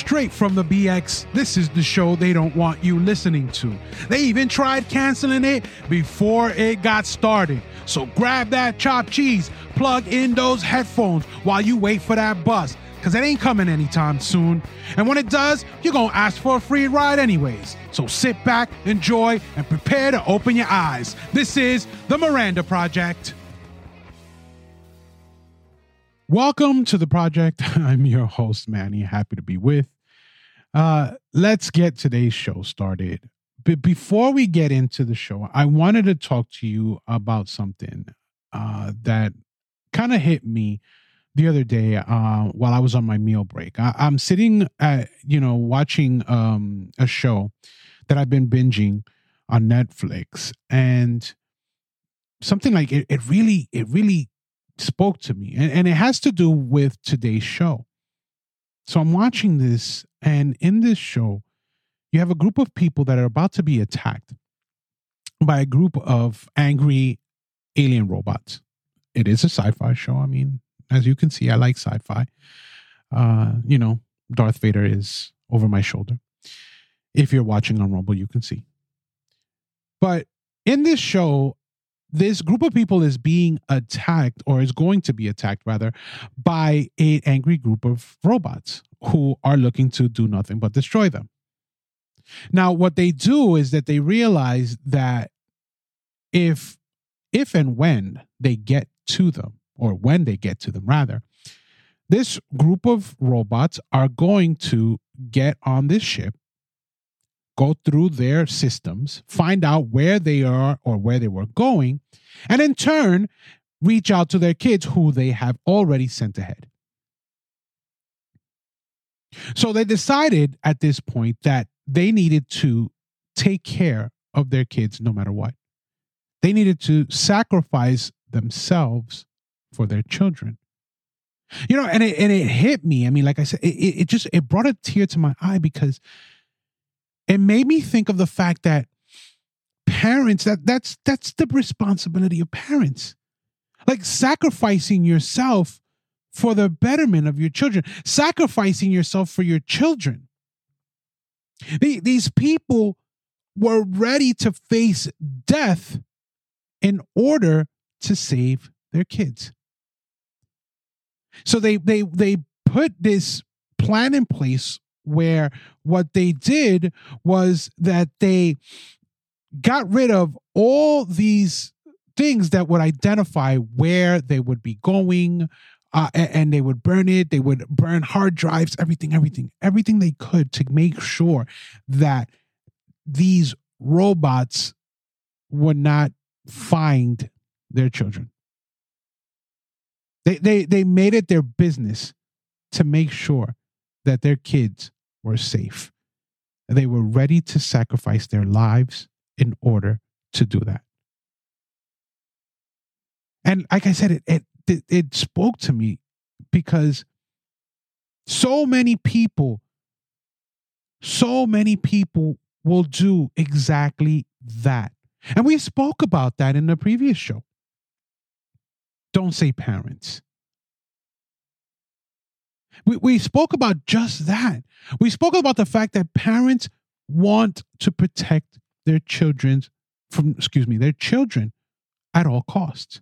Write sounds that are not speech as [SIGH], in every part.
Straight from the BX, this is the show they don't want you listening to. They even tried canceling it before it got started. So grab that chopped cheese, plug in those headphones while you wait for that bus, because it ain't coming anytime soon. And when it does, you're gonna ask for a free ride anyways. So sit back, enjoy, and prepare to open your eyes. This is The Miranda Project. Welcome to the project. [LAUGHS] I'm your host, Manny. Happy to be with. Uh, let's get today's show started. But before we get into the show, I wanted to talk to you about something uh, that kind of hit me the other day uh, while I was on my meal break. I, am sitting at, you know, watching um, a show that I've been binging on Netflix, and something like it, it really, it really spoke to me. And, and it has to do with today's show. So I'm watching this, and in this show, you have a group of people that are about to be attacked by a group of angry alien robots. It is a sci fi show. I mean, as you can see, I like sci fi. Uh, you know, Darth Vader is over my shoulder. If you're watching on Rumble, you can see. But in this show, this group of people is being attacked or is going to be attacked rather by a angry group of robots who are looking to do nothing but destroy them. Now what they do is that they realize that if if and when they get to them or when they get to them rather this group of robots are going to get on this ship go through their systems, find out where they are or where they were going, and in turn, reach out to their kids who they have already sent ahead. So they decided at this point that they needed to take care of their kids no matter what. They needed to sacrifice themselves for their children. You know, and it, and it hit me. I mean, like I said, it, it just it brought a tear to my eye because it made me think of the fact that parents that that's that's the responsibility of parents. Like sacrificing yourself for the betterment of your children sacrificing yourself for your children. These people were ready to face death in order to save their kids. So they they they put this plan in place where what they did was that they got rid of all these things that would identify where they would be going uh, and, and, they would burn it. They would burn hard drives everything everything everything they could to make sure that these robots would not find their children. They they they made it their business to make sure that their kids were safe. They were ready to sacrifice their lives in order to do that. And like I said, it, it, it spoke to me because so many people, so many people will do exactly that. And we spoke about that in the previous show. Don't say parents. We, we spoke about just that. We spoke about the fact that parents want to protect their children from, excuse me, their children at all costs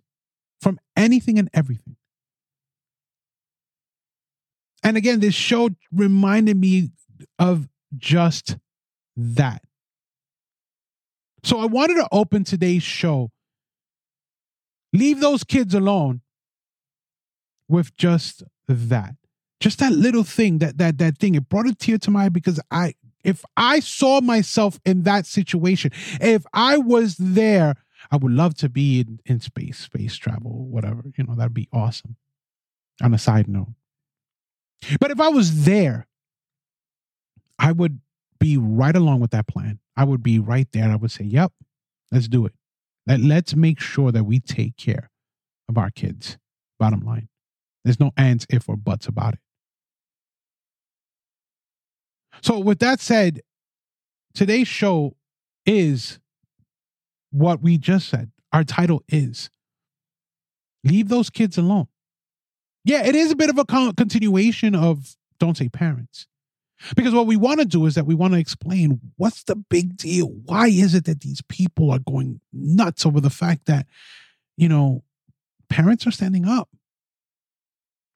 from anything and everything. And again, this show reminded me of just that. So I wanted to open today's show. Leave those kids alone with just that just that little thing that that that thing it brought a tear to my eye because i if i saw myself in that situation if i was there i would love to be in, in space space travel whatever you know that'd be awesome. On a side note. But if i was there i would be right along with that plan. I would be right there i would say yep let's do it. Let, let's make sure that we take care of our kids bottom line. There's no ands if or buts about it so, with that said, today's show is what we just said. Our title is Leave Those Kids Alone. Yeah, it is a bit of a continuation of Don't Say Parents. Because what we want to do is that we want to explain what's the big deal? Why is it that these people are going nuts over the fact that, you know, parents are standing up?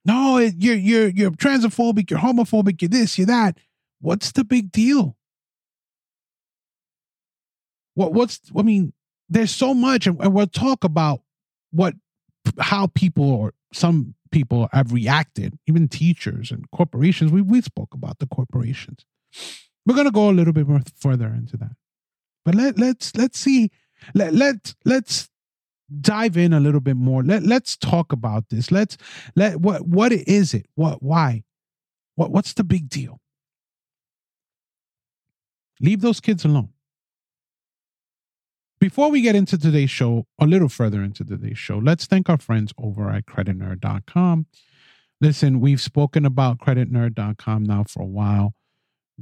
No, you're you're you're transphobic, you're homophobic, you're this, you're that. What's the big deal? What what's I mean, there's so much, and, we'll talk about what how people or some people have reacted, even teachers and corporations. We we spoke about the corporations. We're gonna go a little bit more further into that. But let let's let's see let let let's dive in a little bit more. Let let's talk about this. Let's let what what is it? What why? What what's the big deal? Leave those kids alone. Before we get into today's show, a little further into today's show, let's thank our friends over at creditnerd.com. Listen, we've spoken about creditnerd.com now for a while.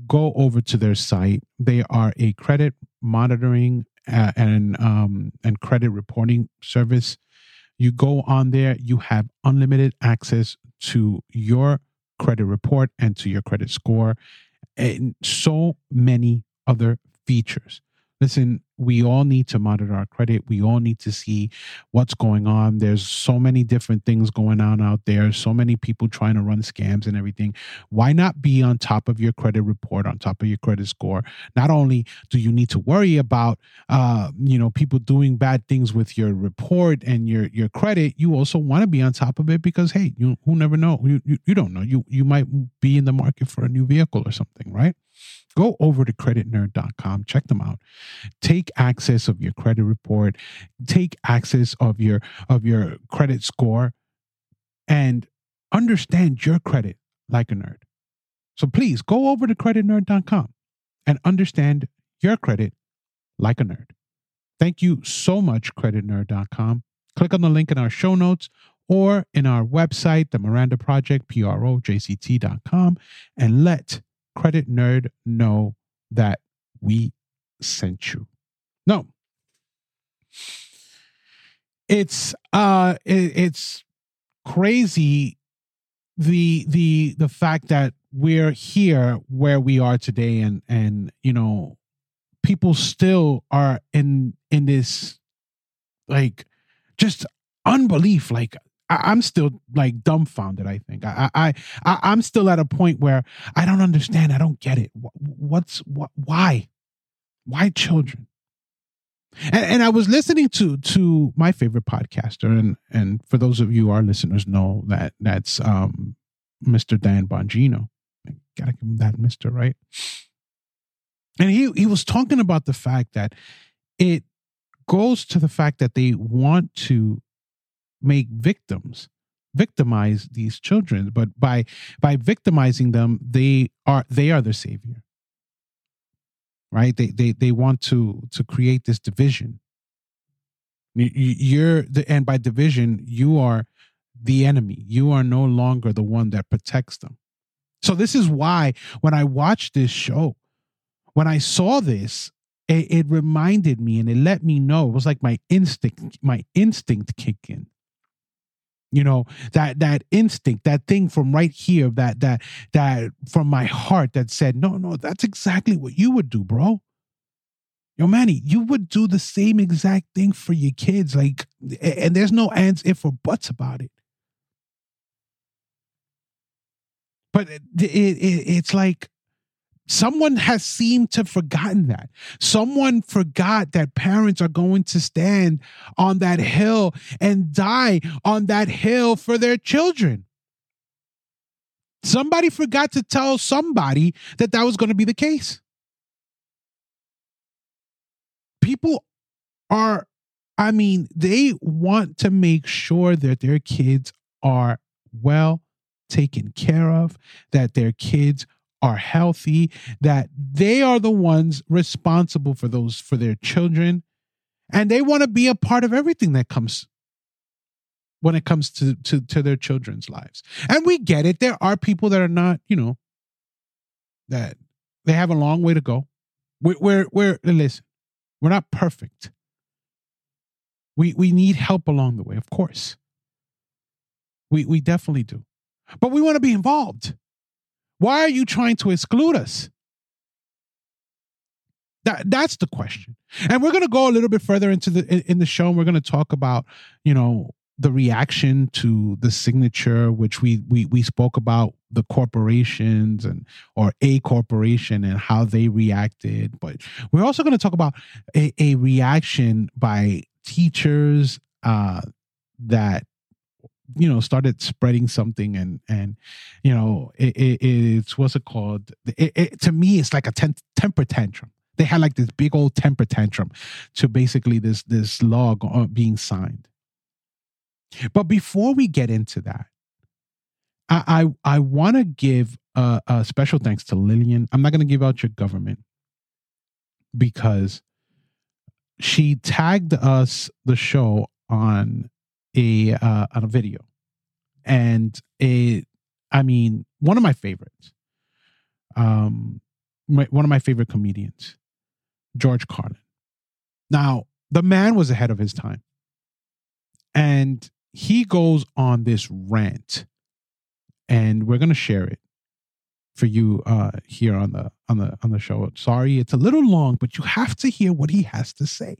Go over to their site. They are a credit monitoring uh, and um, and credit reporting service. You go on there, you have unlimited access to your credit report and to your credit score, and so many other features. Listen, we all need to monitor our credit. We all need to see what's going on. There's so many different things going on out there, so many people trying to run scams and everything. Why not be on top of your credit report, on top of your credit score? Not only do you need to worry about uh, you know, people doing bad things with your report and your your credit, you also want to be on top of it because hey, you who never know. You, you you don't know. You you might be in the market for a new vehicle or something, right? Go over to creditnerd.com, check them out. Take access of your credit report, take access of your of your credit score and understand your credit like a nerd. So please go over to creditnerd.com and understand your credit like a nerd. Thank you so much creditnerd.com. Click on the link in our show notes or in our website, the Miranda Project, P-R-O-J-C-T.com, and let Credit Nerd know that we sent you. No. It's uh it, it's crazy the the the fact that we're here where we are today and and you know people still are in in this like just unbelief like I, am still like dumbfounded. I think I, I I I'm still at a point where I don't understand. I don't get it. What's what? Why? Why children? And, and I was listening to to my favorite podcaster, and and for those of you our listeners know that that's um Mr. Dan Bongino. I gotta give him that Mister right. And he he was talking about the fact that it goes to the fact that they want to make victims victimize these children but by by victimizing them they are they are the savior. Right? They they they want to to create this division. You're the and by division you are the enemy. You are no longer the one that protects them. So this is why when i watched this show when i saw this it, it reminded me and it let me know. It was like my instinct my instinct kick in you know that that instinct that thing from right here that that that from my heart that said no no that's exactly what you would do bro. Yo manny you would do the same exact thing for your kids like and there's no ands if or buts about it. But it, it, it it's like Someone has seemed to have forgotten that. Someone forgot that parents are going to stand on that hill and die on that hill for their children. Somebody forgot to tell somebody that that was going to be the case. People are, I mean, they want to make sure that their kids are well taken care of, that their kids are healthy, that they are the ones responsible for those for their children and they want to be a part of everything that comes when it comes to, to to their children's lives. And we get it. There are people that are not, you know, that they have a long way to go. We're we're, we're listen, we're not perfect. We we need help along the way, of course. We we definitely do. But we want to be involved Why are you trying to exclude us? That that's the question. And we're going to go a little bit further into the in, the show and we're going to talk about, you know, the reaction to the signature which we we we spoke about the corporations and or a corporation and how they reacted but we're also going to talk about a, a reaction by teachers uh that you know started spreading something and and you know it, it, it's what's it called it, it, to me it's like a ten, temper tantrum. They had like this big old temper tantrum to basically this this log uh, being signed. But before we get into that i i, I want to give a, a special thanks to lillian. I'm not going to give out your government because she tagged us the show on a uh, on a video, and it, I mean, one of my favorites, um, my, one of my favorite comedians, George Carlin. Now, the man was ahead of his time, and he goes on this rant, and we're gonna share it for you uh here on the on the on the show. Sorry, it's a little long, but you have to hear what he has to say.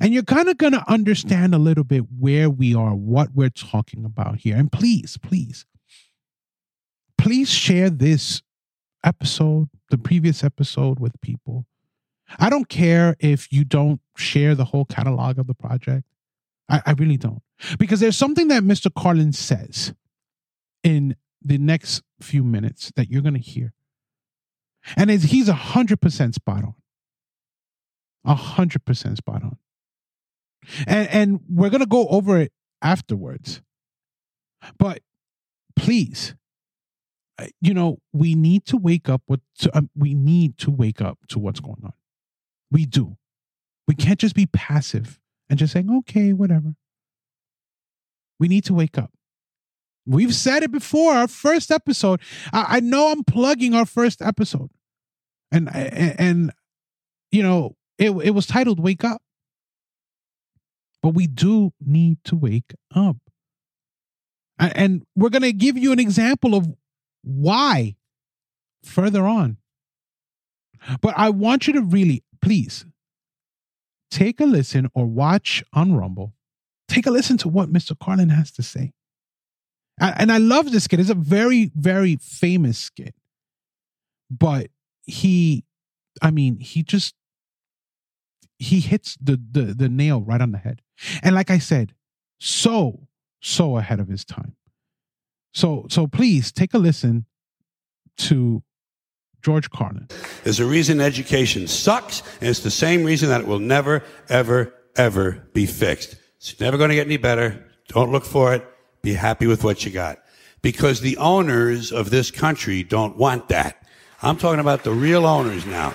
And you're kind of going to understand a little bit where we are, what we're talking about here. And please, please, please share this episode, the previous episode with people. I don't care if you don't share the whole catalog of the project. I, I really don't. Because there's something that Mr. Carlin says in the next few minutes that you're going to hear. And he's 100% spot on. 100% spot on and and we're gonna go over it afterwards. But please you know we need to wake up what to, um, we need to wake up to what's going on. We do. We can't just be passive and just saying okay whatever. We need to wake up. We've said it before our first episode. I, I know i'm plugging our first episode. And and, and you know it, it was titled wake up but we do need to wake up. And we're going to give you an example of why further on. But I want you to really, please, take a listen or watch on Rumble. Take a listen to what Mr. Carlin has to say. And I love this skit. It's a very, very famous skit. But he, I mean, he just he hits the, the the nail right on the head. And like I said, so so ahead of his time. So so please take a listen to George Carlin. There's a reason education sucks, and it's the same reason that it will never, ever, ever be fixed. It's never going to get any better. Don't look for it. Be happy with what you got. Because the owners of this country don't want that. I'm talking about the real owners now.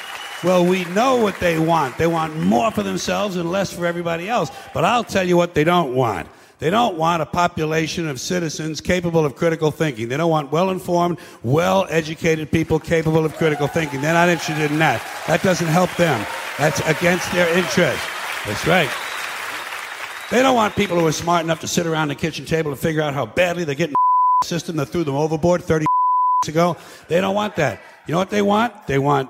Well, we know what they want. They want more for themselves and less for everybody else. But I'll tell you what they don't want. They don't want a population of citizens capable of critical thinking. They don't want well informed, well educated people capable of critical thinking. They're not interested in that. That doesn't help them. That's against their interest. That's right. They don't want people who are smart enough to sit around the kitchen table and figure out how badly they're getting the system that threw them overboard 30 [LAUGHS] years ago. They don't want that. You know what they want? They want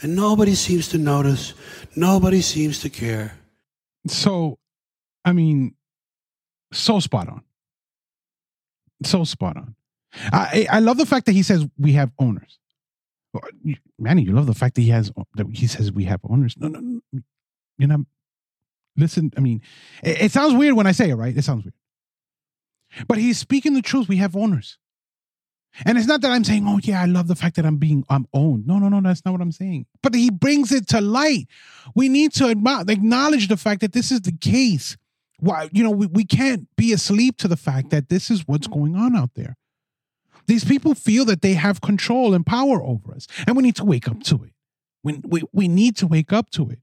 And nobody seems to notice. Nobody seems to care. So, I mean, so spot on. So spot on. I I love the fact that he says we have owners. Manny, you love the fact that he has that he says we have owners. No, no, no. you know. Listen, I mean, it, it sounds weird when I say it, right? It sounds weird, but he's speaking the truth. We have owners, and it's not that I'm saying, "Oh yeah, I love the fact that I'm being I'm owned." No, no, no, that's not what I'm saying. But he brings it to light. We need to acknowledge the fact that this is the case. Why, you know, we, we can't be asleep to the fact that this is what's going on out there. These people feel that they have control and power over us, and we need to wake up to it. We, we, we need to wake up to it.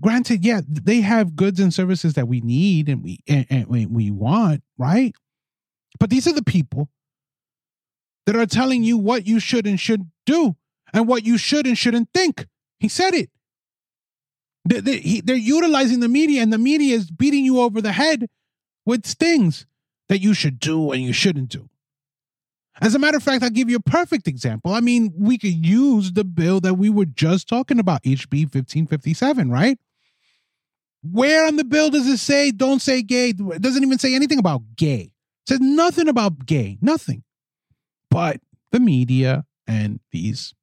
Granted, yeah, they have goods and services that we need and we and, and we want, right? But these are the people that are telling you what you should and should do and what you should and shouldn't think. He said it. They're utilizing the media, and the media is beating you over the head with things that you should do and you shouldn't do. As a matter of fact, I'll give you a perfect example. I mean, we could use the bill that we were just talking about, HB 1557, right? Where on the bill does it say don't say gay? It doesn't even say anything about gay. It says nothing about gay, nothing. But the media and these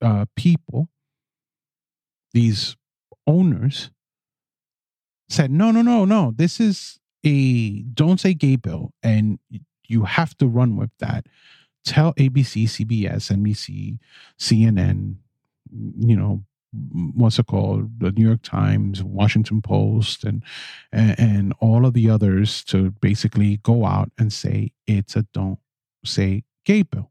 uh, people, these owners, said, no, no, no, no, this is a don't say gay bill. And you have to run with that. Tell ABC, CBS, NBC, CNN, you know, what's it called the new york times washington post and, and, and all of the others to basically go out and say it's a don't say gay bill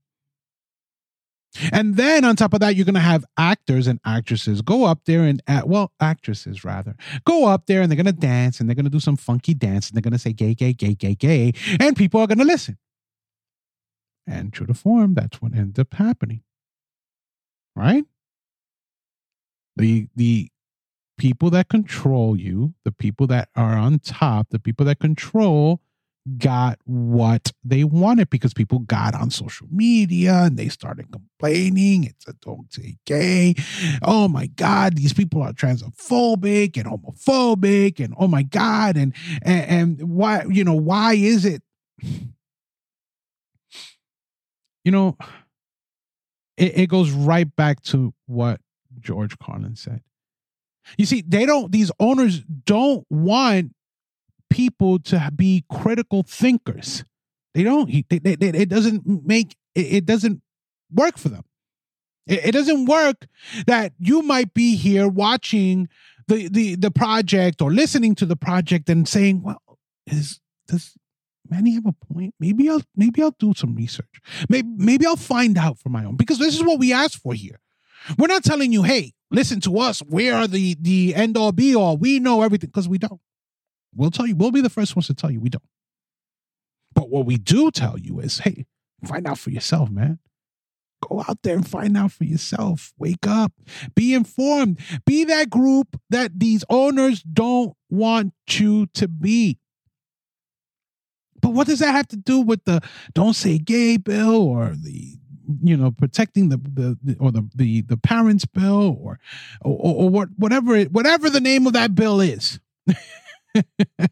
and then on top of that you're going to have actors and actresses go up there and uh, well actresses rather go up there and they're going to dance and they're going to do some funky dance and they're going to say gay gay gay gay gay and people are going to listen and true to form, that's what ends up happening. Right? The the people that control you, the people that are on top, the people that control got what they wanted because people got on social media and they started complaining. It's a don't say gay. Oh my God, these people are transphobic and homophobic and oh my God. And and, and why, you know, why is it you know, it, it goes right back to what George Carlin said. You see, they don't, these owners don't want people to be critical thinkers. They don't, they, they, they, it doesn't make, it, it doesn't work for them. It, it doesn't work that you might be here watching the, the, the project or listening to the project and saying, well, is, does, Manny have a point? Maybe I'll maybe I'll do some research. Maybe maybe I'll find out for my own because this is what we asked for here. We're not telling you, hey, listen to us. We are the the end all be all. We know everything because we don't. We'll tell you. We'll be the first ones to tell you we don't. But what we do tell you is, hey, find out for yourself, man. Go out there and find out for yourself. Wake up. Be informed. Be that group that these owners don't want you to be. But what does that have to do with the don't say gay bill or the you know protecting the the, or the, the the parents bill or or, or what whatever it, whatever the name of that bill is. [LAUGHS] [LAUGHS]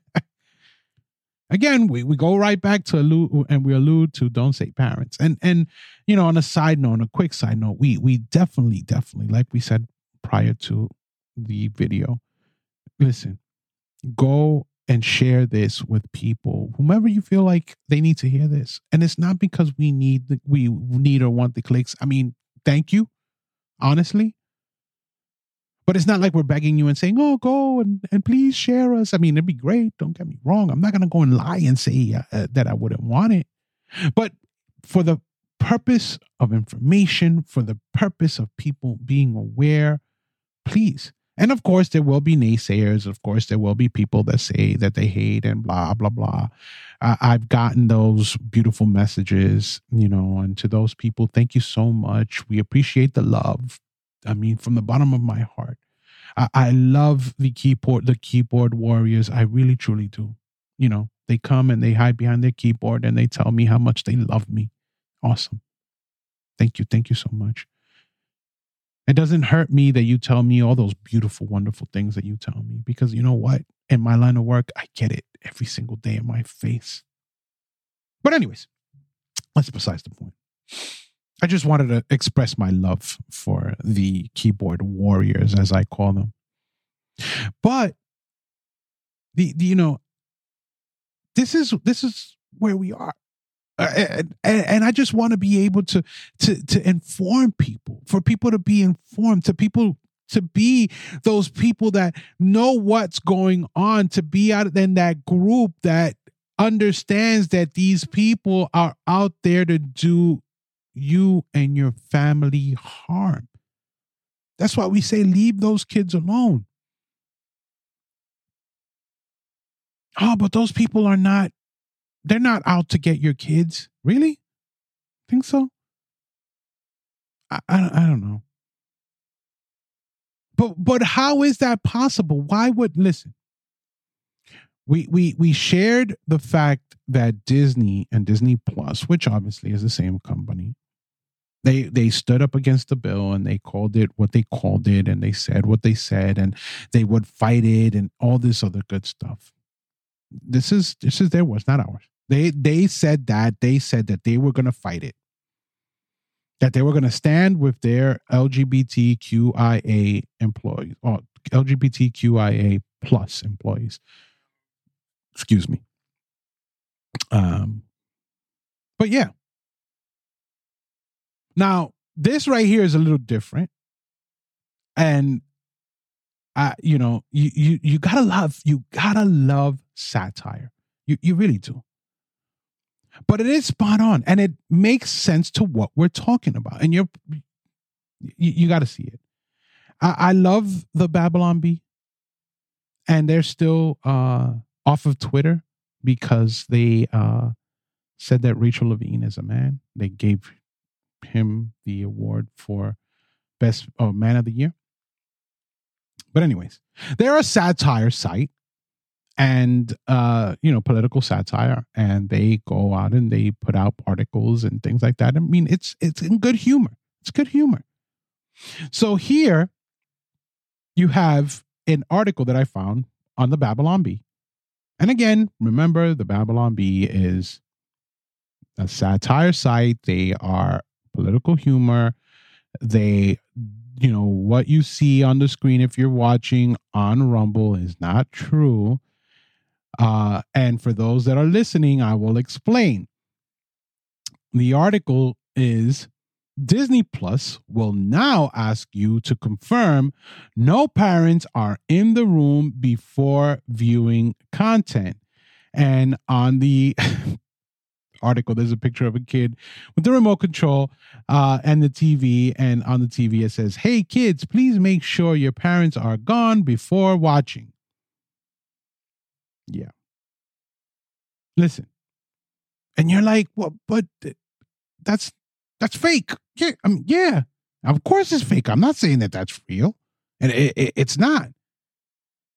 Again, we, we go right back to allude and we allude to don't say parents. And and you know, on a side note, on a quick side note, we we definitely, definitely, like we said prior to the video, listen, go and share this with people, whomever you feel like they need to hear this. And it's not because we need the, we need or want the clicks. I mean, thank you, honestly. But it's not like we're begging you and saying, "Oh, go and and please share us." I mean, it'd be great. Don't get me wrong. I'm not gonna go and lie and say uh, uh, that I wouldn't want it. But for the purpose of information, for the purpose of people being aware, please. And of course, there will be naysayers. Of course, there will be people that say that they hate and blah, blah, blah. I, I've gotten those beautiful messages, you know, and to those people, thank you so much. We appreciate the love. I mean, from the bottom of my heart. I, I love the keyboard, the keyboard warriors. I really, truly do. You know, they come and they hide behind their keyboard and they tell me how much they love me. Awesome. Thank you. Thank you so much. It doesn't hurt me that you tell me all those beautiful, wonderful things that you tell me because you know what? In my line of work, I get it every single day in my face. But, anyways, that's besides the point. I just wanted to express my love for the keyboard warriors, as I call them. But the, the you know, this is this is where we are. And, and, I just want to be able to to to inform people, for people to be informed, to people to be those people that know what's going on, to be out in that group that understands that these people are out there to do you and your family harm. That's why we say leave those kids alone. Oh, but those people are not, they're not out to get your kids. Really? Think so? I, I, I don't know. But but how is that possible? Why would listen? We we we shared the fact that Disney and Disney Plus, which obviously is the same company, they they stood up against the bill and they called it what they called it and they said what they said and they would fight it and all this other good stuff. This is this is their words not ours. They they said that they said that they were going to fight it. That they were going to stand with their lgbtqia employees or lgbtqia plus employees. Excuse me. Um but yeah now, this right here is a little different. And I, you know, you you you gotta love, you gotta love satire. You you really do. But it is spot on and it makes sense to what we're talking about. And you're you, you gotta see it. I, I love the Babylon Bee. And they're still uh off of Twitter because they uh said that Rachel Levine is a man. They gave him the award for best oh, man of the year. But anyways, they're a satire site and uh you know political satire and they go out and they put out articles and things like that. I mean it's it's in good humor. It's good humor. So here you have an article that i found on the babylon bee. And again remember the babylon bee is a satire site. They are political humor. They, you know, what you see on the screen if you're watching on Rumble is not true. Uh, and for those that are listening, I will explain. The article is Disney Plus will now ask you to confirm no parents are in the room before viewing content. And on the [LAUGHS] article, there's a picture of a kid with the remote control uh, and the TV. And on the TV, it says, Hey, kids, please make sure your parents are gone before watching. Yeah. Listen. And you're like, well, but that's that's fake. Yeah, I mean, yeah. Of course it's fake. I'm not saying that that's real. And it, it, it's not.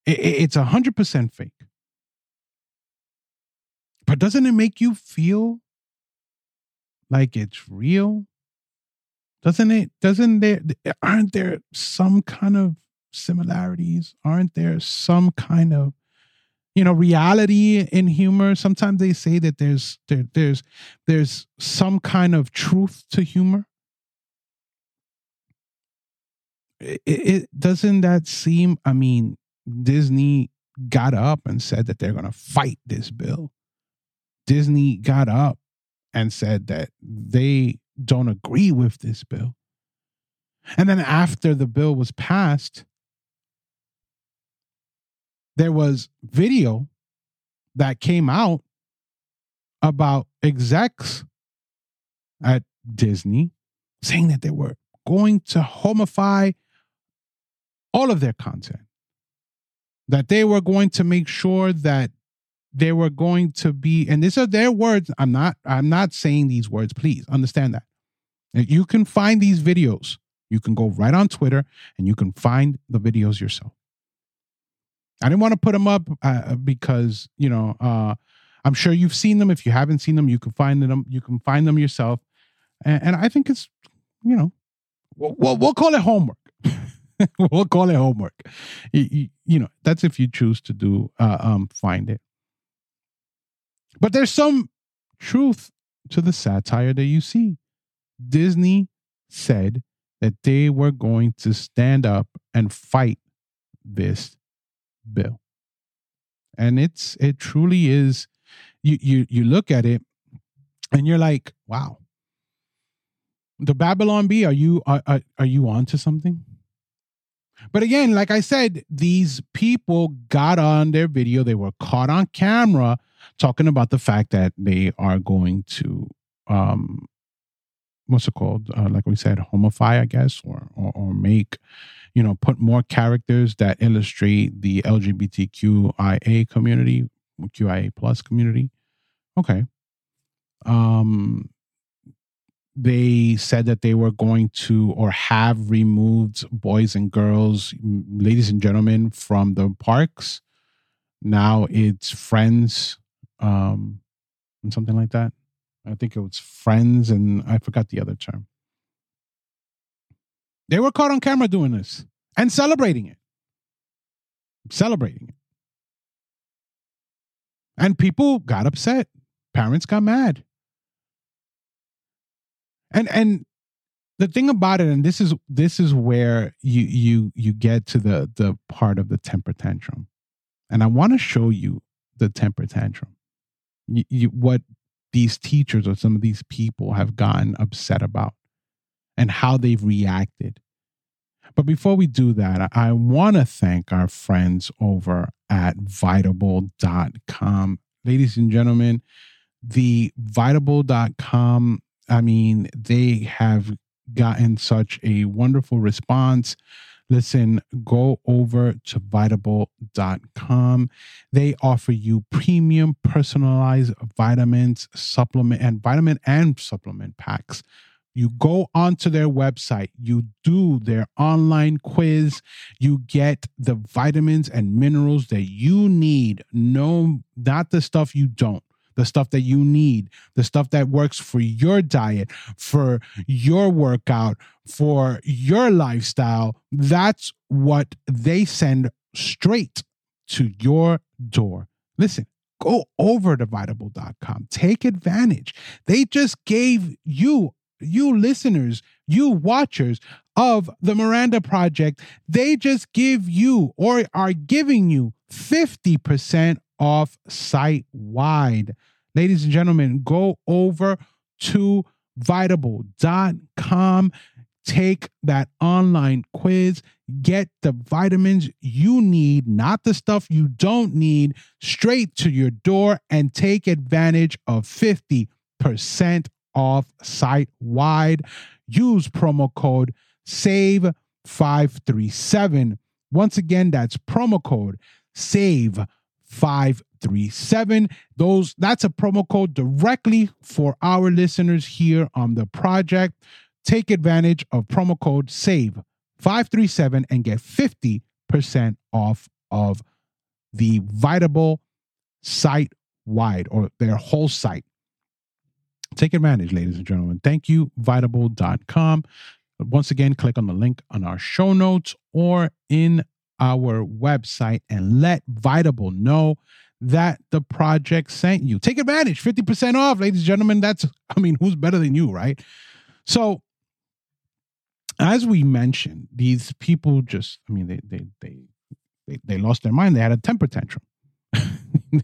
It, it's 100% fake. But doesn't it make you feel like it's real? Doesn't it? Doesn't there? Eh, aren't there some kind of similarities? Aren't there some kind of you know reality in humor? Sometimes they say that there's there, there's there's some kind of truth to humor. It, it doesn't that seem? I mean, Disney got up and said that they're going to fight this bill. Disney got up and said that they don't agree with this bill. And then after the bill was passed, there was video that came out about execs at Disney, saying that they were going to homify all of their content, that they were going to make sure that they were going to be, and these are their words. I'm not, I'm not saying these words. Please understand that. You can find these videos. You can go right on Twitter and you can find the videos yourself. I didn't want to put them up uh, because you know uh, I'm sure you've seen them. If you haven't seen them, you can find them. You can find them yourself, and, and I think it's you know we'll, we'll call it homework. we'll call it homework. [LAUGHS] You, you, you, know that's if you choose to do uh, um, find it. But there's some truth to the satire that you see. Disney said that they were going to stand up and fight this bill. And it's it truly is you you you look at it and you're like, wow. The Babylon Bee, are you are, are, are you on to something? But again, like I said, these people got on their video, they were caught on camera talking about the fact that they are going to um what's it called? Uh, like we said, homify, I guess, or, or, or make, you know, put more characters that illustrate the LGBTQIA community, QIA plus community. Okay. Um, they said that they were going to or have removed boys and girls, ladies and gentlemen, from the parks. Now it's friends, um, and something like that. I think it was friends, and I forgot the other term. They were caught on camera doing this and celebrating it. Celebrating it. And people got upset. Parents got mad. And and the thing about it, and this is this is where you you you get to the the part of the temper tantrum. And I want to show you the temper tantrum. What these teachers or some of these people have gotten upset about and how they've reacted. But before we do that, I want to thank our friends over at Vitable.com. Ladies and gentlemen, the Vitable.com, I mean, they have gotten such a wonderful response listen, go over to vitable.com. They offer you premium personalized vitamins, supplement, and vitamin and supplement packs. You go onto their website, you do their online quiz, you get the vitamins and minerals that you need. No, not the stuff you don't the stuff that you need, the stuff that works for your diet, for your workout, for your lifestyle. That's what they send straight to your door. Listen, go over to vitable.com. Take advantage. They just gave you, you listeners, you watchers of the Miranda Project, they just give you or are giving you 50% off site wide. Ladies and gentlemen, go over to vitable.com, take that online quiz, get the vitamins you need, not the stuff you don't need, straight to your door and take advantage of 50% off site wide. Use promo code SAVE537. Once again, that's promo code SAVE537. Those that's a promo code directly for our listeners here on the project. Take advantage of promo code SAVE537 and get 50% off of the Vitable site wide or their whole site. Take advantage, ladies and gentlemen. Thank you, vitable.com. Once again, click on the link on our show notes or in our website and let Vitable know that the project sent you. Take advantage, 50% off, ladies and gentlemen. That's, I mean, who's better than you, right? So, as we mentioned, these people just, I mean, they, they, they, they, they lost their mind. They had a temper tantrum. [LAUGHS]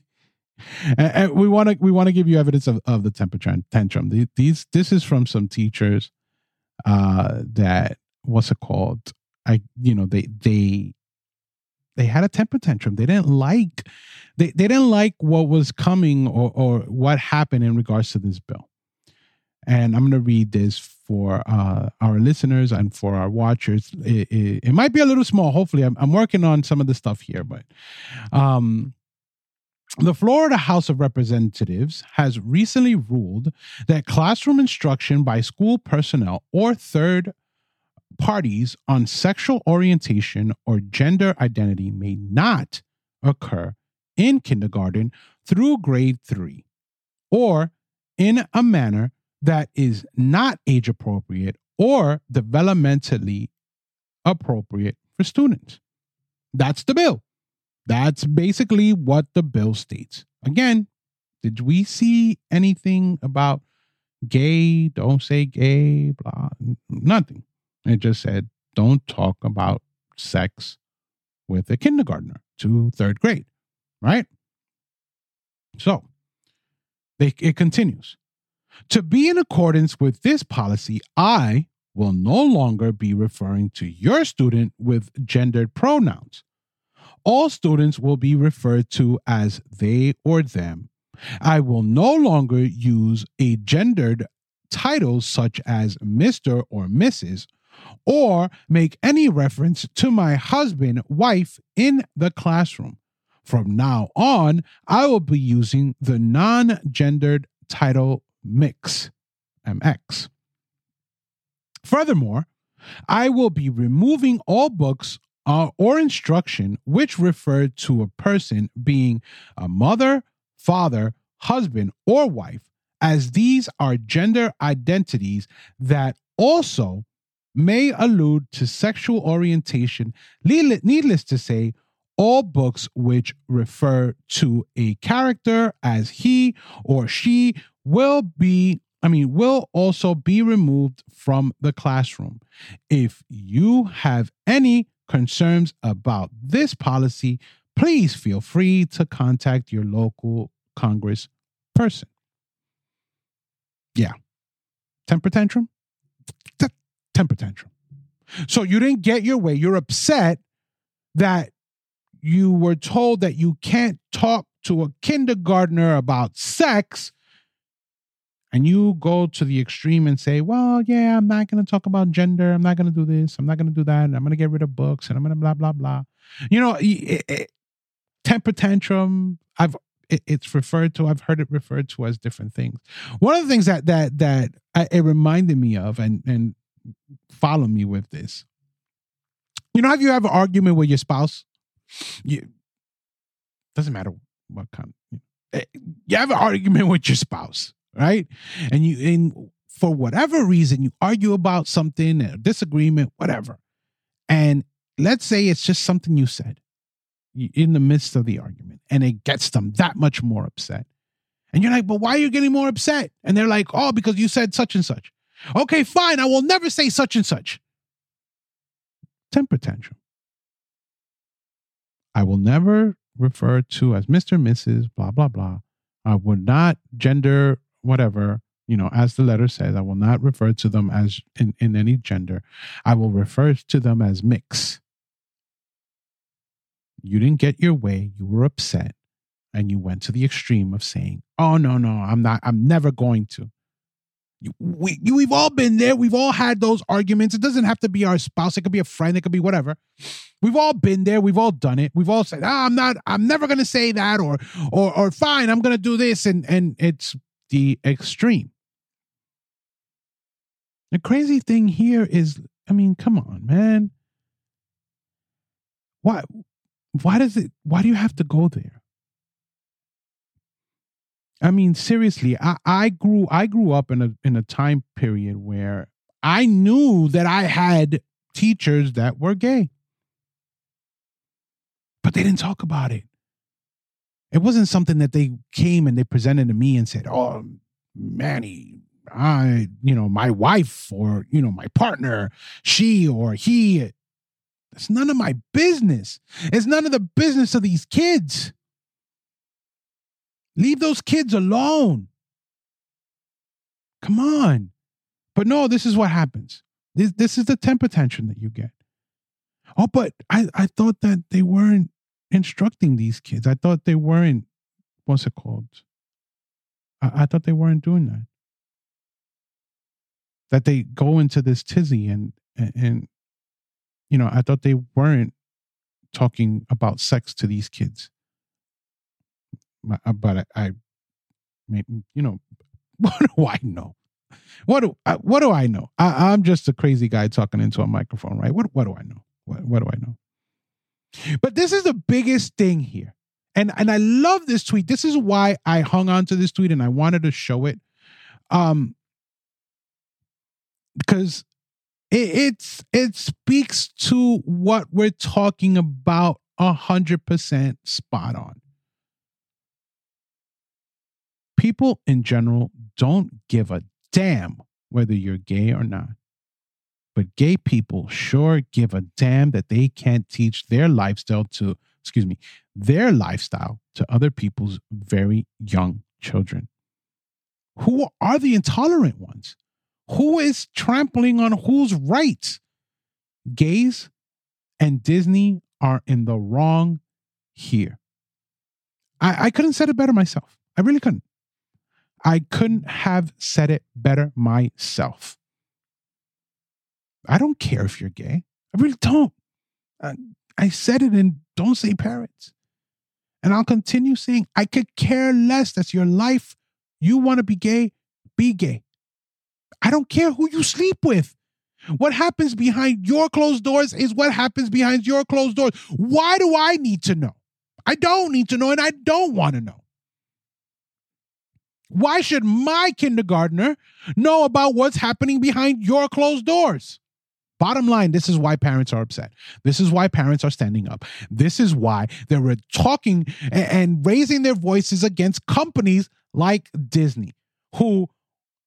and, we want to we want to give you evidence of, of the temper tantrum. These this is from some teachers uh, that what's it called? I you know they they they had a temper tantrum. They didn't like they, they didn't like what was coming or or what happened in regards to this bill. and I'm going to read this for uh, our listeners and for our watchers. It, it, it, might be a little small. Hopefully, I'm, I'm working on some of the stuff here, but um, the Florida House of Representatives has recently ruled that classroom instruction by school personnel or third parties on sexual orientation or gender identity may not occur in kindergarten through grade three or in a manner that is not age appropriate or developmentally appropriate for students. That's the bill. That's basically what the bill states. Again, did we see anything about gay, don't say gay, blah, nothing. It just said, don't talk about sex with a kindergartner to third grade, right? So they, it continues. To be in accordance with this policy, I will no longer be referring to your student with gendered pronouns. All students will be referred to as they or them. I will no longer use a gendered title such as Mr. or Mrs or make any reference to my husband, wife in the classroom. From now on, I will be using the non gendered title mix, MX. Furthermore, I will be removing all books uh, or instruction which refer to a person being a mother, father, husband, or wife, as these are gender identities that also may allude to sexual orientation. Needless to say, all books which refer to a character as he or she will be I mean, will also be removed from the classroom. If you have any concerns about this policy, please feel free to contact your local Congress person. Yeah. Temper tantrum? Temper tantrum. So you didn't get your way. You're upset that you were told that you can't talk to a kindergartner about sex. And you go to the extreme and say, well, yeah, I'm not going to talk about gender. I'm not going to do this. I'm not going to do that. I'm going to get rid of books and I'm going to blah, blah, blah. You know, it, it, temper tantrum, I've it's referred to i've heard it referred to as different things one of the things that that that uh, it reminded me of and and follow me with this. You know, have you have an argument with your spouse? You doesn't matter what kind. Eh, you have an argument [LAUGHS] with your spouse, right? And you, and for whatever reason, you argue about something, a disagreement, whatever. And let's say it's just something you said in the midst of the argument, and it gets them that much more upset. And you're like, but why are you getting more upset? And they're like, oh, because you said such and such. Okay, fine. I will never say such and such. Temper tantrum. I will never refer to as Mr. Mrs. blah, blah, blah. I will not gender whatever, you know, as the letter says, I will not refer to them as in, in any gender. I will refer to them as mix. You didn't get your way. You were upset and you went to the extreme of saying, oh, no, no, I'm not, I'm never going to we we've all been there. We've all had those arguments. It doesn't have to be our spouse. It could be a friend. It could be whatever. We've all been there. We've all done it. We've all said, ah, "I'm not. I'm never going to say that," or, or, or fine. I'm going to do this, and and it's the extreme. The crazy thing here is, I mean, come on, man. Why? Why does it? Why do you have to go there? I mean, seriously, I, I grew I grew up in a in a time period where I knew that I had teachers that were gay. But they didn't talk about it. It wasn't something that they came and they presented to me and said, Oh, Manny, I, you know, my wife or, you know, my partner, she or he. It's none of my business. It's none of the business of these kids. Leave those kids alone. Come on. But no, this is what happens. This this is the temper tantrum that you get. Oh, but I, I thought that they weren't instructing these kids. I thought they weren't what's it called? I, I thought they weren't doing that. that they go into this tizzy and and, and you know, I thought they weren't talking about sex to these kids. But I, I you know, [LAUGHS] what do I know? What do I, what do I know? I, am just a crazy guy talking into a microphone, right? What what do I know? What, what do I know? But this is the biggest thing here. And and I love this tweet. This is why I hung on to this tweet and I wanted to show it. Um because it, it's it speaks to what we're talking about a hundred percent spot on. People in general don't give a damn whether you're gay or not. But gay people sure give a damn that they can't teach their lifestyle to, excuse me, their lifestyle to other people's very young children. Who are the intolerant ones? Who is trampling on whose rights? Gays and Disney are in the wrong here. I, I couldn't said it better myself. I really couldn't. I couldn't have said it better myself. I don't care if you're gay. I really don't. I, I said it in Don't Say Parents. And I'll continue saying, I could care less. That's your life. You want to be gay, be gay. I don't care who you sleep with. What happens behind your closed doors is what happens behind your closed doors. Why do I need to know? I don't need to know, and I don't want to know. Why should my kindergartner know about what's happening behind your closed doors? Bottom line, this is why parents are upset. This is why parents are standing up. This is why they're talking and raising their voices against companies like Disney, who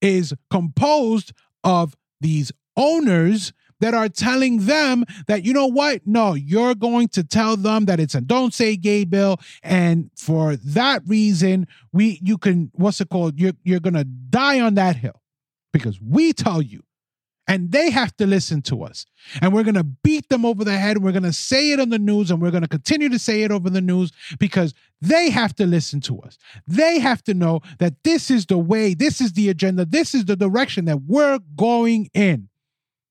is composed of these owners that are telling them that you know what no you're going to tell them that it's a don't say gay bill and for that reason we you can what's it called you're, you're gonna die on that hill because we tell you and they have to listen to us. And we're going to beat them over the head. We're going to say it on the news and we're going to continue to say it over the news because they have to listen to us. They have to know that this is the way, this is the agenda, this is the direction that we're going in.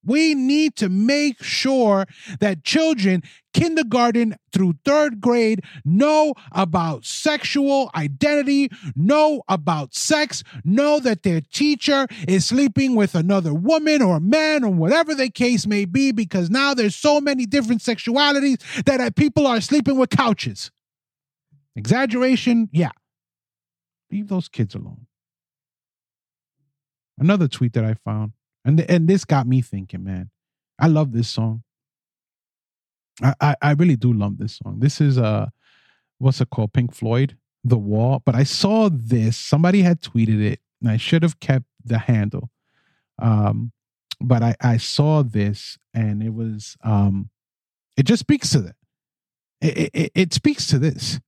We need to make sure that children, kindergarten through third grade, know about sexual identity, know about sex, know that their teacher is sleeping with another woman or man or whatever the case may be, because now there's so many different sexualities that uh, people are sleeping with couches. Exaggeration, yeah. Leave those kids alone. Another tweet that I found and and this got me thinking, man. I love this song. I, I, I really do love this song. This is uh what's it called? Pink Floyd, The Wall. But I saw this. Somebody had tweeted it, and I should have kept the handle. Um, but I, I saw this and it was um it just speaks to that. It, it, it speaks to this.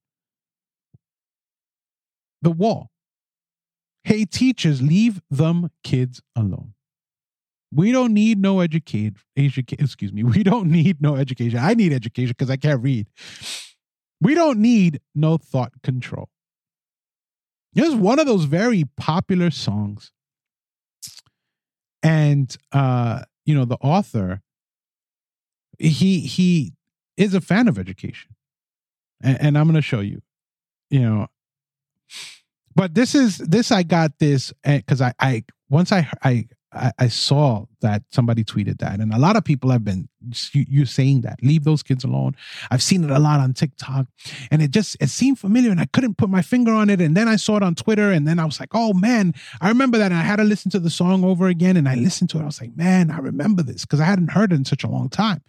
The wall. Hey, teachers, leave them kids alone. We don't need no educate. Excuse me. We don't need no education. I need education because I can't read. We don't need no thought control. Here's one of those very popular songs. And uh, you know, the author, he he is a fan of education. And, and I'm gonna show you. You know, but this is this I got this because I I once I I I, I, saw that somebody tweeted that, and a lot of people have been you, you saying that. Leave those kids alone. I've seen it a lot on TikTok, and it just it seemed familiar, and I couldn't put my finger on it. And then I saw it on Twitter, and then I was like, oh man, I remember that. And I had to listen to the song over again, and I listened to it. I was like, man, I remember this because I hadn't heard it in such a long time.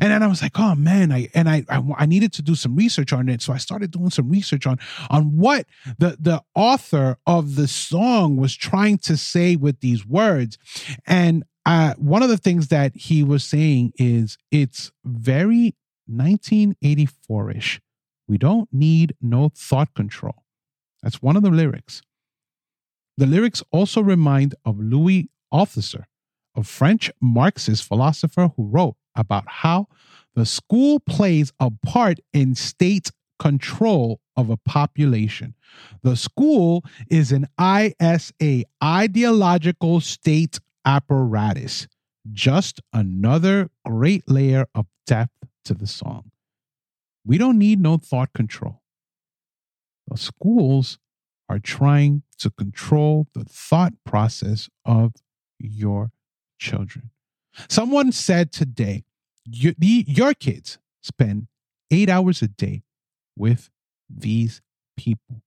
And then I was like, oh man, I and I, I, I needed to do some research on it, so I started doing some research on on what the the author of the song was trying to say with these words, and uh, one of the things that he was saying is it's very 1984 ish. We don't need no thought control. That's one of the lyrics. The lyrics also remind of Louis Althusser, a French Marxist philosopher who wrote about how the school plays a part in state control of a population. The school is an ISA, ideological state apparatus. Just another great layer of depth to the song. We don't need no thought control. The schools are trying to control the thought process of your children. Someone said today, your, the, your kids spend eight hours a day with these people,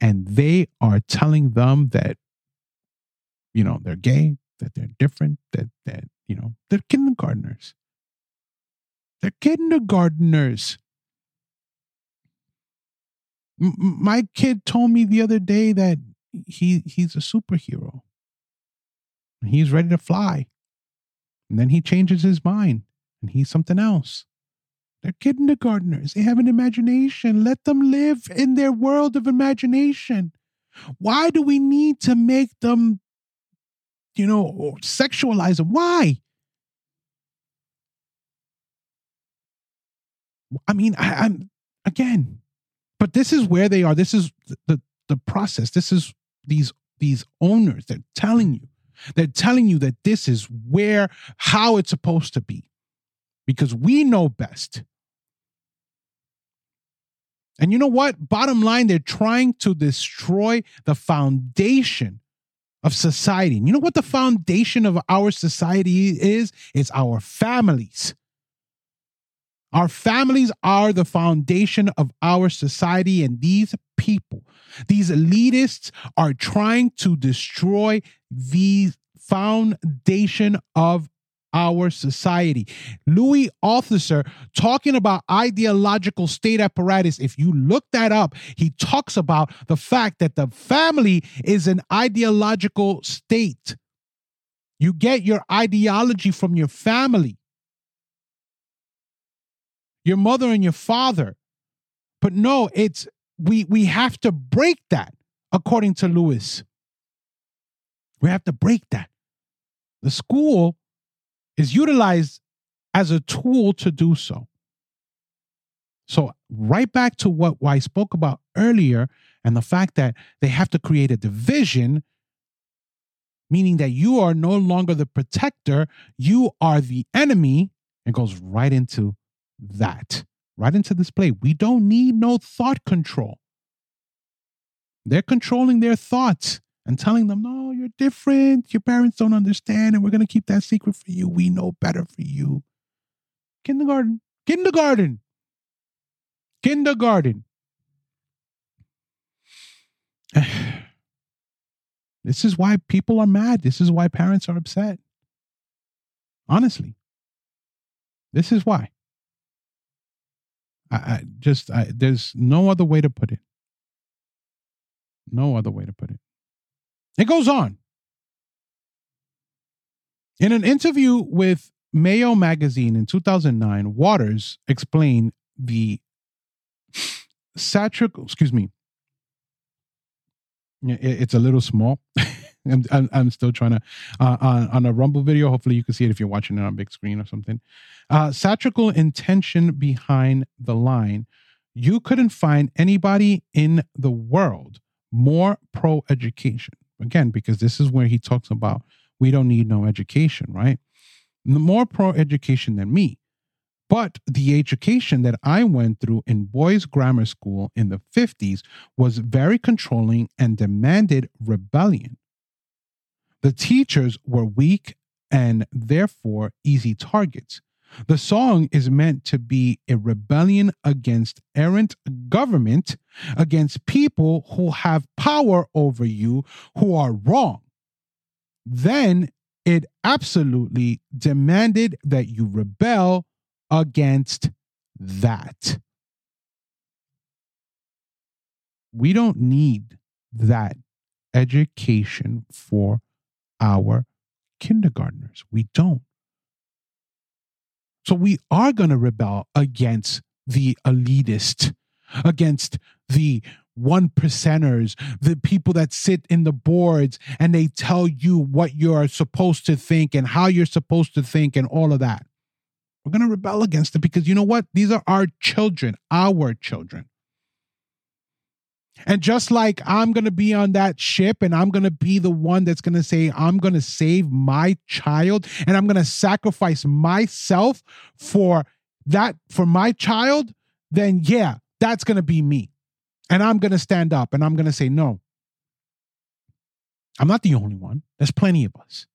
and they are telling them that, you know, they're gay, that they're different, that, that, you know, they're kindergartners. They're kindergartners. My kid told me the other day that he he's a superhero. He's ready to fly. And then he changes his mind and he's something else. They're kindergartners. They have an imagination. Let them live in their world of imagination. Why do we need to make them, you know, sexualize them? Why? I mean, I, am again, but this is where they are. This is the, the, the process. This is these these owners. They're telling you they're telling you that this is where, how it's supposed to be, because we know best. And you know what? Bottom line, they're trying to destroy the foundation of society. And you know what the foundation of our society is? It's our families. Our families are the foundation of our society, and these people, these elitists, are trying to destroy the foundation of our society. Louis Althusser talking about ideological state apparatus. If you look that up, he talks about the fact that the family is an ideological state. You get your ideology from your family your mother and your father. But no, it's we we have to break that according to Louis. We have to break that. The school is utilized as a tool to do so. So, right back to what I spoke about earlier, and the fact that they have to create a division, meaning that you are no longer the protector, you are the enemy, and goes right into that right into this play. We don't need no thought control. They're controlling their thoughts and telling them, no, you're different. Your parents don't understand, and we're going to keep that secret for you. We know better for you. Kindergarten, kindergarten, kindergarten. [SIGHS] this is why people are mad. This is why parents are upset. Honestly, this is why. I, I just I, there's no other way to put it. No other way to put it. It goes on. In an interview with Mojo magazine in 2009, Waters explained the satirical, excuse me, it's a little small. [LAUGHS] I'm, I'm, still trying to uh, on, on a Rumble video. Hopefully, you can see it if you're watching it on big screen or something. Uh, satirical intention behind the line. You couldn't find anybody in the world more pro education. Again, because this is where he talks about we don't need no education, right? More pro education than me. But the education that I went through in boys' grammar school in the 50s was very controlling and demanded rebellion. The teachers were weak and therefore easy targets. The song is meant to be a rebellion against errant government, against people who have power over you who are wrong. Then it absolutely demanded that you rebel against that. We don't need that education for our kindergartners. We don't. So we are going to rebel against the elitist, against the one percenters, the people that sit in the boards and they tell you what you're supposed to think and how you're supposed to think and all of that. We're going to rebel against it because you know what? These are our children, our children. And just like I'm going to be on that ship and I'm going to be the one that's going to say, I'm going to save my child and I'm going to sacrifice myself for that, for my child, then yeah, that's going to be me. And I'm going to stand up and I'm going to say, no, I'm not the only one. There's plenty of us.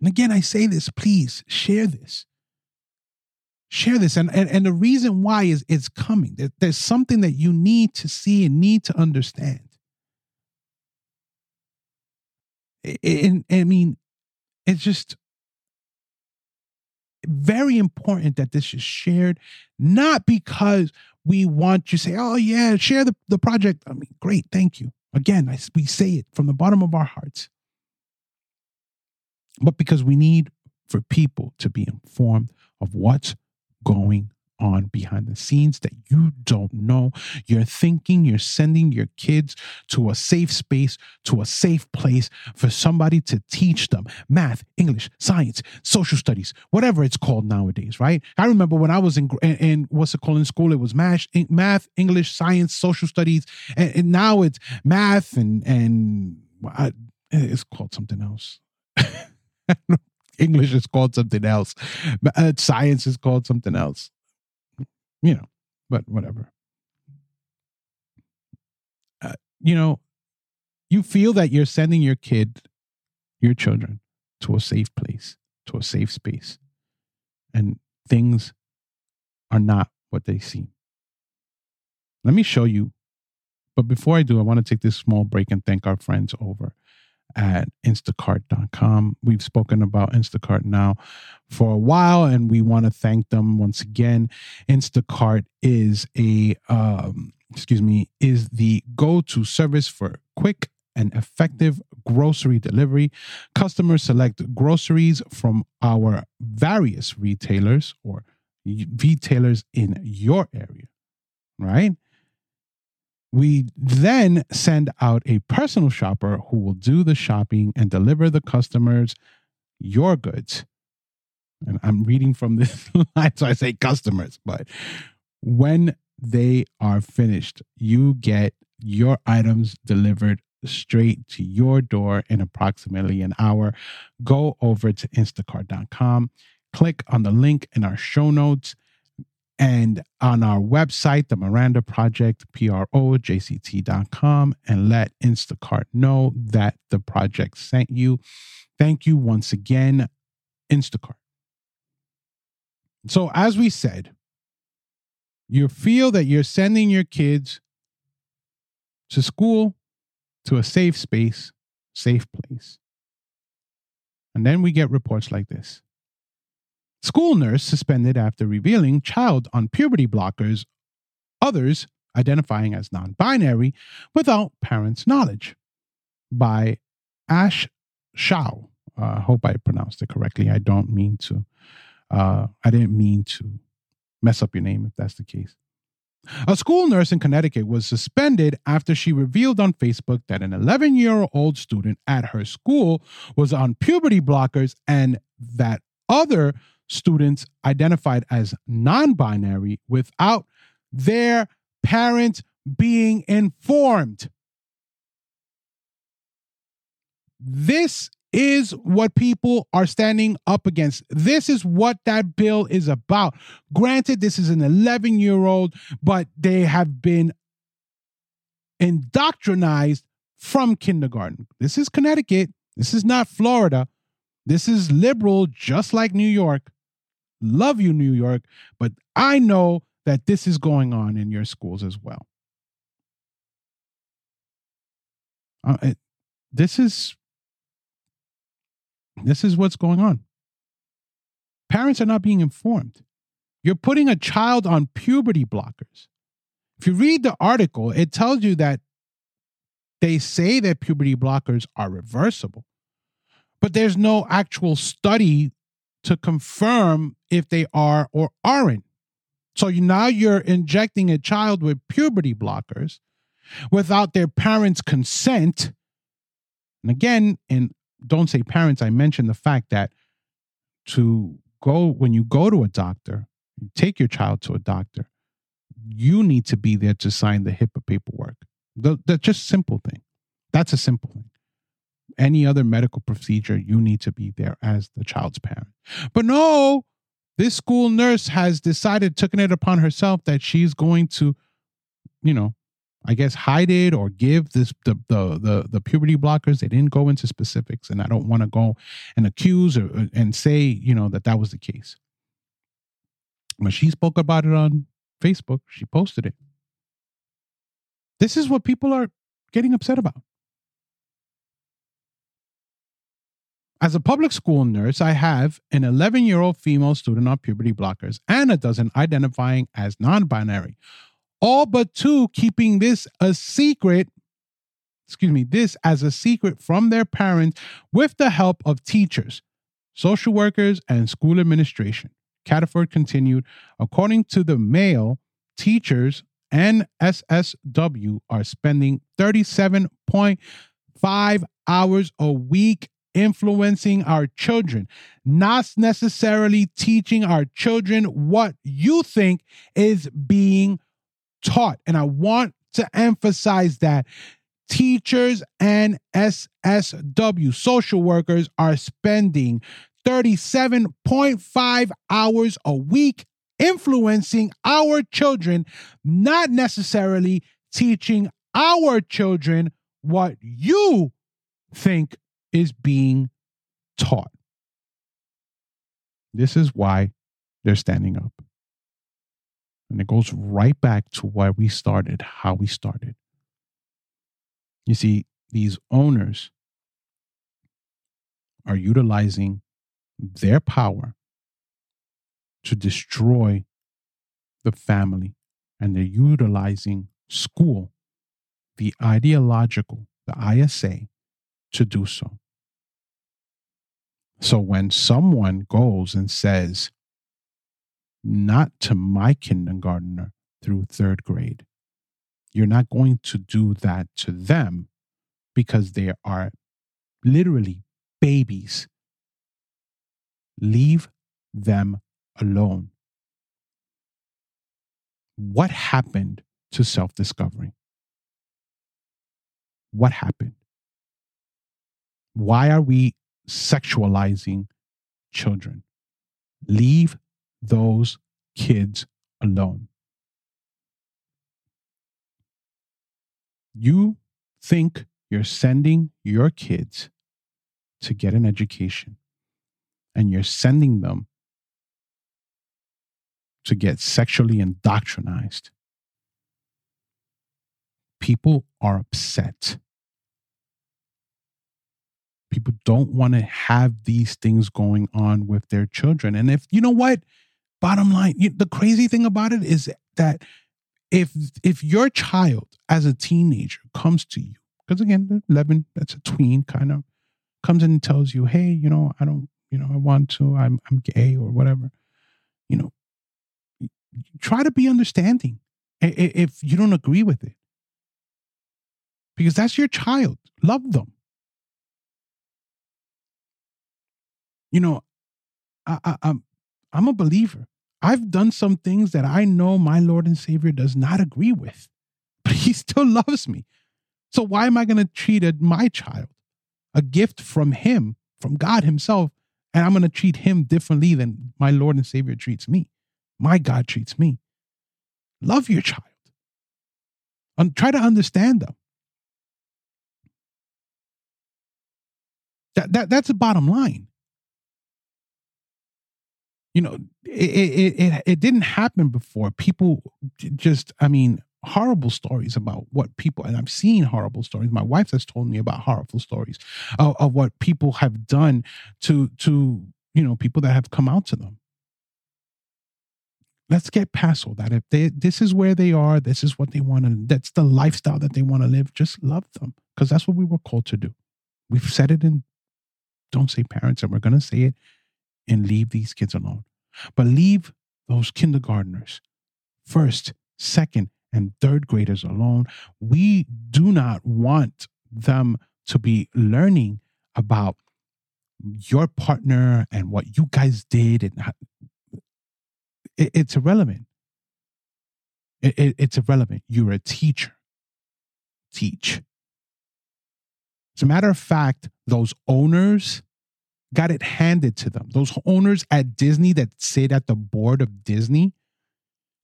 And again, I say this, please share this. Share this. And, and, and the reason why is it's coming. there's something that you need to see and need to understand. And, I mean, it's just very important that this is shared, not because we want you to say, oh, yeah, share the, the project. I mean, great, thank you. Again, I, we say it from the bottom of our hearts but because we need for people to be informed of what's going on behind the scenes that you don't know. You're thinking you're sending your kids to a safe space, to a safe place for somebody to teach them math, English, science, social studies, whatever it's called nowadays, right? I remember when I was in, in, what's it called in school, it was math, math English, science, social studies, and, and now it's math and, and I, it's called something else. [LAUGHS] English is called something else. Uh, science is called something else. You know, but whatever. Uh, you know, you feel that you're sending your kid, your children, to a safe place, to a safe space, and things are not what they seem. Let me show you. But before I do, I want to take this small break and thank our friends over at instacart.com. We've spoken about Instacart now for a while, and we want to thank them once again. Instacart is a, um, excuse me, is the go to service for quick and effective grocery delivery. Customers select groceries from our various retailers or retailers in your area, right? We then send out a personal shopper who will do the shopping and deliver the customers your goods. And I'm reading from this [LAUGHS] line, so I say customers, but when they are finished, you get your items delivered straight to your door in approximately an hour. Go over to instacart.com, click on the link in our show notes and on our website, the Miranda Project, P-R-O-J-C-T.com, and let Instacart know that the project sent you. Thank you once again, Instacart. So, as we said, you feel that you're sending your kids to school, to a safe space, safe place. And then we get reports like this. School nurse suspended after revealing child on puberty blockers, others identifying as non binary without parents' knowledge. By Ash Shao. I uh, hope I pronounced it correctly. I don't mean to, uh, I didn't mean to mess up your name if that's the case. A school nurse in Connecticut was suspended after she revealed on Facebook that an 11 year old student at her school was on puberty blockers and that other students identified as non binary without their parents being informed. This is what people are standing up against. This is what that bill is about. Granted, this is an 11 year old, but they have been indoctrinized from kindergarten. This is Connecticut. This is not Florida. This is liberal, just like New York. Love you, New York, but I know that this is going on in your schools as well. Uh, it, this is this is what's going on. Parents are not being informed. You're putting a child on puberty blockers. If you read the article, it tells you that they say that puberty blockers are reversible, but there's no actual study to confirm if they are or aren't. So you, now you're injecting a child with puberty blockers without their parents' consent. And again, and don't say parents, I mentioned the fact that to go, when you go to a doctor, you take your child to a doctor, you need to be there to sign the HIPAA paperwork. The, just simple thing. That's a simple thing. Any other medical procedure, you need to be there as the child's parent. But no, this school nurse has decided, taken it upon herself that she's going to, you know, I guess hide it or give this the the the, the puberty blockers. They didn't go into specifics, and I don't want to go and accuse or uh, and say you know that that was the case. When she spoke about it on Facebook, she posted it. This is what people are getting upset about. As a public school nurse, I have an 11 year old female student on puberty blockers and a dozen identifying as non binary, all but two keeping this a secret. Excuse me, this as a secret from their parents with the help of teachers, social workers, and school administration. Cataford continued, according to the Mail, teachers and SSW are spending 37.5 hours a week influencing our children, not necessarily teaching our children what you think is being taught. And I want to emphasize that teachers and SSW, social workers, are spending 37.5 hours a week influencing our children, not necessarily teaching our children what you think is being taught. This is why they're standing up. And it goes right back to where we started, how we started. You see, these owners are utilizing their power to destroy the family, and they're utilizing school, the ideological, the ISA, to do so. So when someone goes and says, not to my kindergartner through third grade, you're not going to do that to them because they are literally babies. Leave them alone. What happened to self discovery? What happened? Why are we sexualizing children? Leave those kids alone. You think you're sending your kids to get an education and you're sending them to get sexually indoctrinized. People are upset. People don't want to have these things going on with their children. And if you know what, bottom line, you, the crazy thing about it is that if if your child as a teenager comes to you, because again, 11, that's a tween kind of comes in and tells you, hey, you know, I don't, you know, I want to, I'm I'm gay or whatever. You know, try to be understanding if you don't agree with it. Because that's your child. Love them. You know, I, I, I'm I'm a believer. I've done some things that I know my Lord and Savior does not agree with, [LAUGHS] but He still loves me. So why am I going to treat a, my child, a gift from Him, from God Himself, and I'm going to treat Him differently than my Lord and Savior treats me? my God treats me. Love your child. And try to understand them. That, that that's the bottom line. You know, it, it it it didn't happen before. People just, I mean, horrible stories about what people, and I've seen horrible stories. My wife has told me about horrible stories of, of what people have done to to you know people that have come out to them let's get past all that. If they this is where they are, this is what they want to that's the lifestyle that they want to live, just love them. Because that's what we were called to do. We've said it in don't say parents, and we're gonna say it and leave these kids alone. But leave those kindergartners, first, second, and third graders alone. We do not want them to be learning about your partner and what you guys did and it, it's irrelevant. It, it, it's irrelevant. You're a teacher. Teach. As a matter of fact, those owners got it handed to them. Those owners at Disney that sit at the board of Disney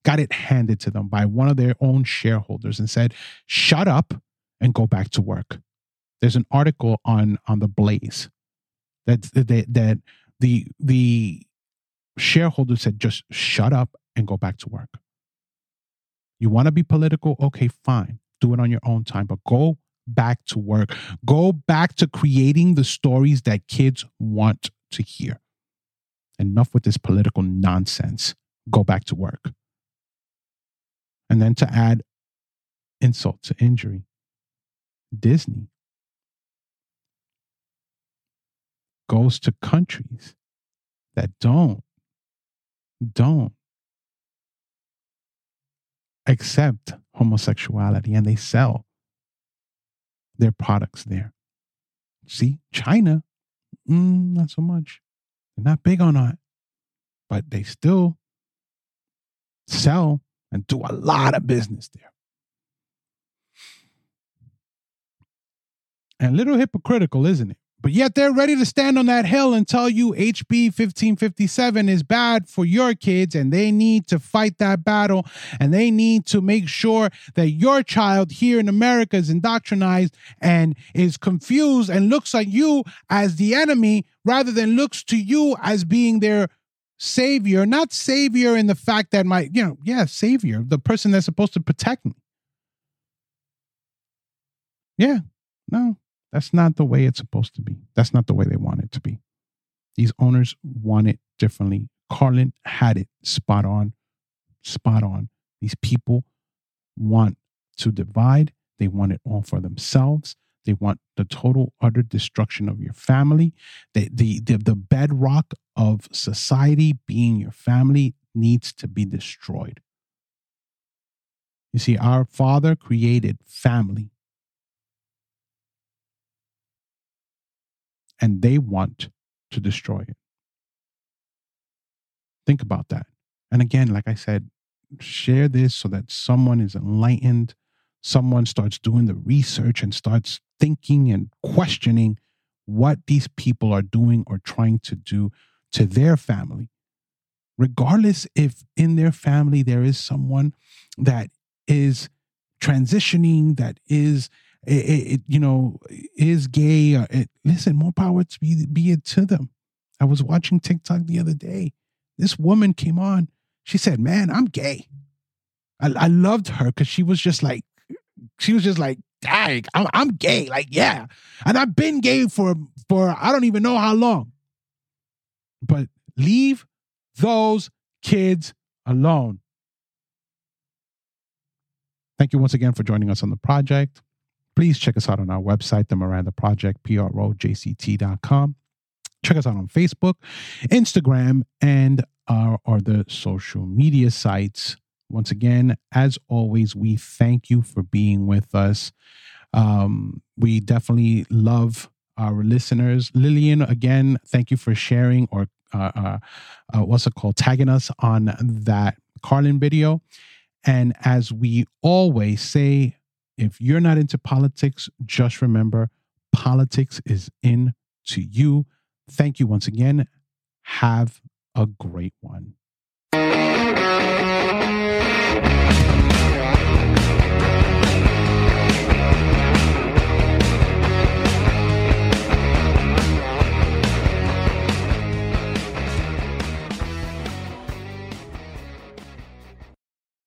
got it handed to them by one of their own shareholders and said, shut up and go back to work. There's an article on on the Blaze that that, that the the shareholder said just shut up and go back to work. You want to be political? Okay, fine. Do it on your own time, but go back to work. Go back to creating the stories that kids want to hear. Enough with this political nonsense. Go back to work. And then to add insult to injury, Disney goes to countries that don't don't accept homosexuality and they sell their products there. See, China, mm, not so much. They're not big on that, but they still sell and do a lot of business there. And a little hypocritical, isn't it? But yet they're ready to stand on that hill and tell you HB 1557 is bad for your kids and they need to fight that battle and they need to make sure that your child here in America is indoctrinated and is confused and looks at you as the enemy rather than looks to you as being their savior, not savior in the fact that my, you know, yeah, savior, the person that's supposed to protect me. Yeah, no, that's not the way it's supposed to be. That's not the way they want it to be. These owners want it differently. Carlin had it spot on, spot on. These people want to divide. They want it all for themselves. They want the total utter destruction of your family. The, the, the, the bedrock of society being your family needs to be destroyed. You see, our Father created family. And they want to destroy it. Think about that. And again, like I said, share this so that someone is enlightened, someone starts doing the research and starts thinking and questioning what these people are doing or trying to do to their family. Regardless if in their family there is someone that is transitioning, that is it, it, you know, is gay. Or it, listen, more power to be, be it to them. I was watching TikTok the other day. This woman came on. She said, "Man, I'm gay." I, I loved her because she was just like, she was just like, "Dang, I'm, I'm gay." Like, yeah, and I've been gay for for I don't even know how long. But leave those kids alone. Thank you once again for joining us on the project. Please check us out on our website, The Miranda Project, P-R-O-J-C-T.com. Check us out on Facebook, Instagram, and our other social media sites. Once again, as always, we thank you for being with us. Um, we definitely love our listeners. Lillian, again, thank you for sharing or uh, uh, uh, what's it called, tagging us on that Carlin video. And as we always say, if you're not into politics, just remember politics is in to you. Thank you once again. Have a great one.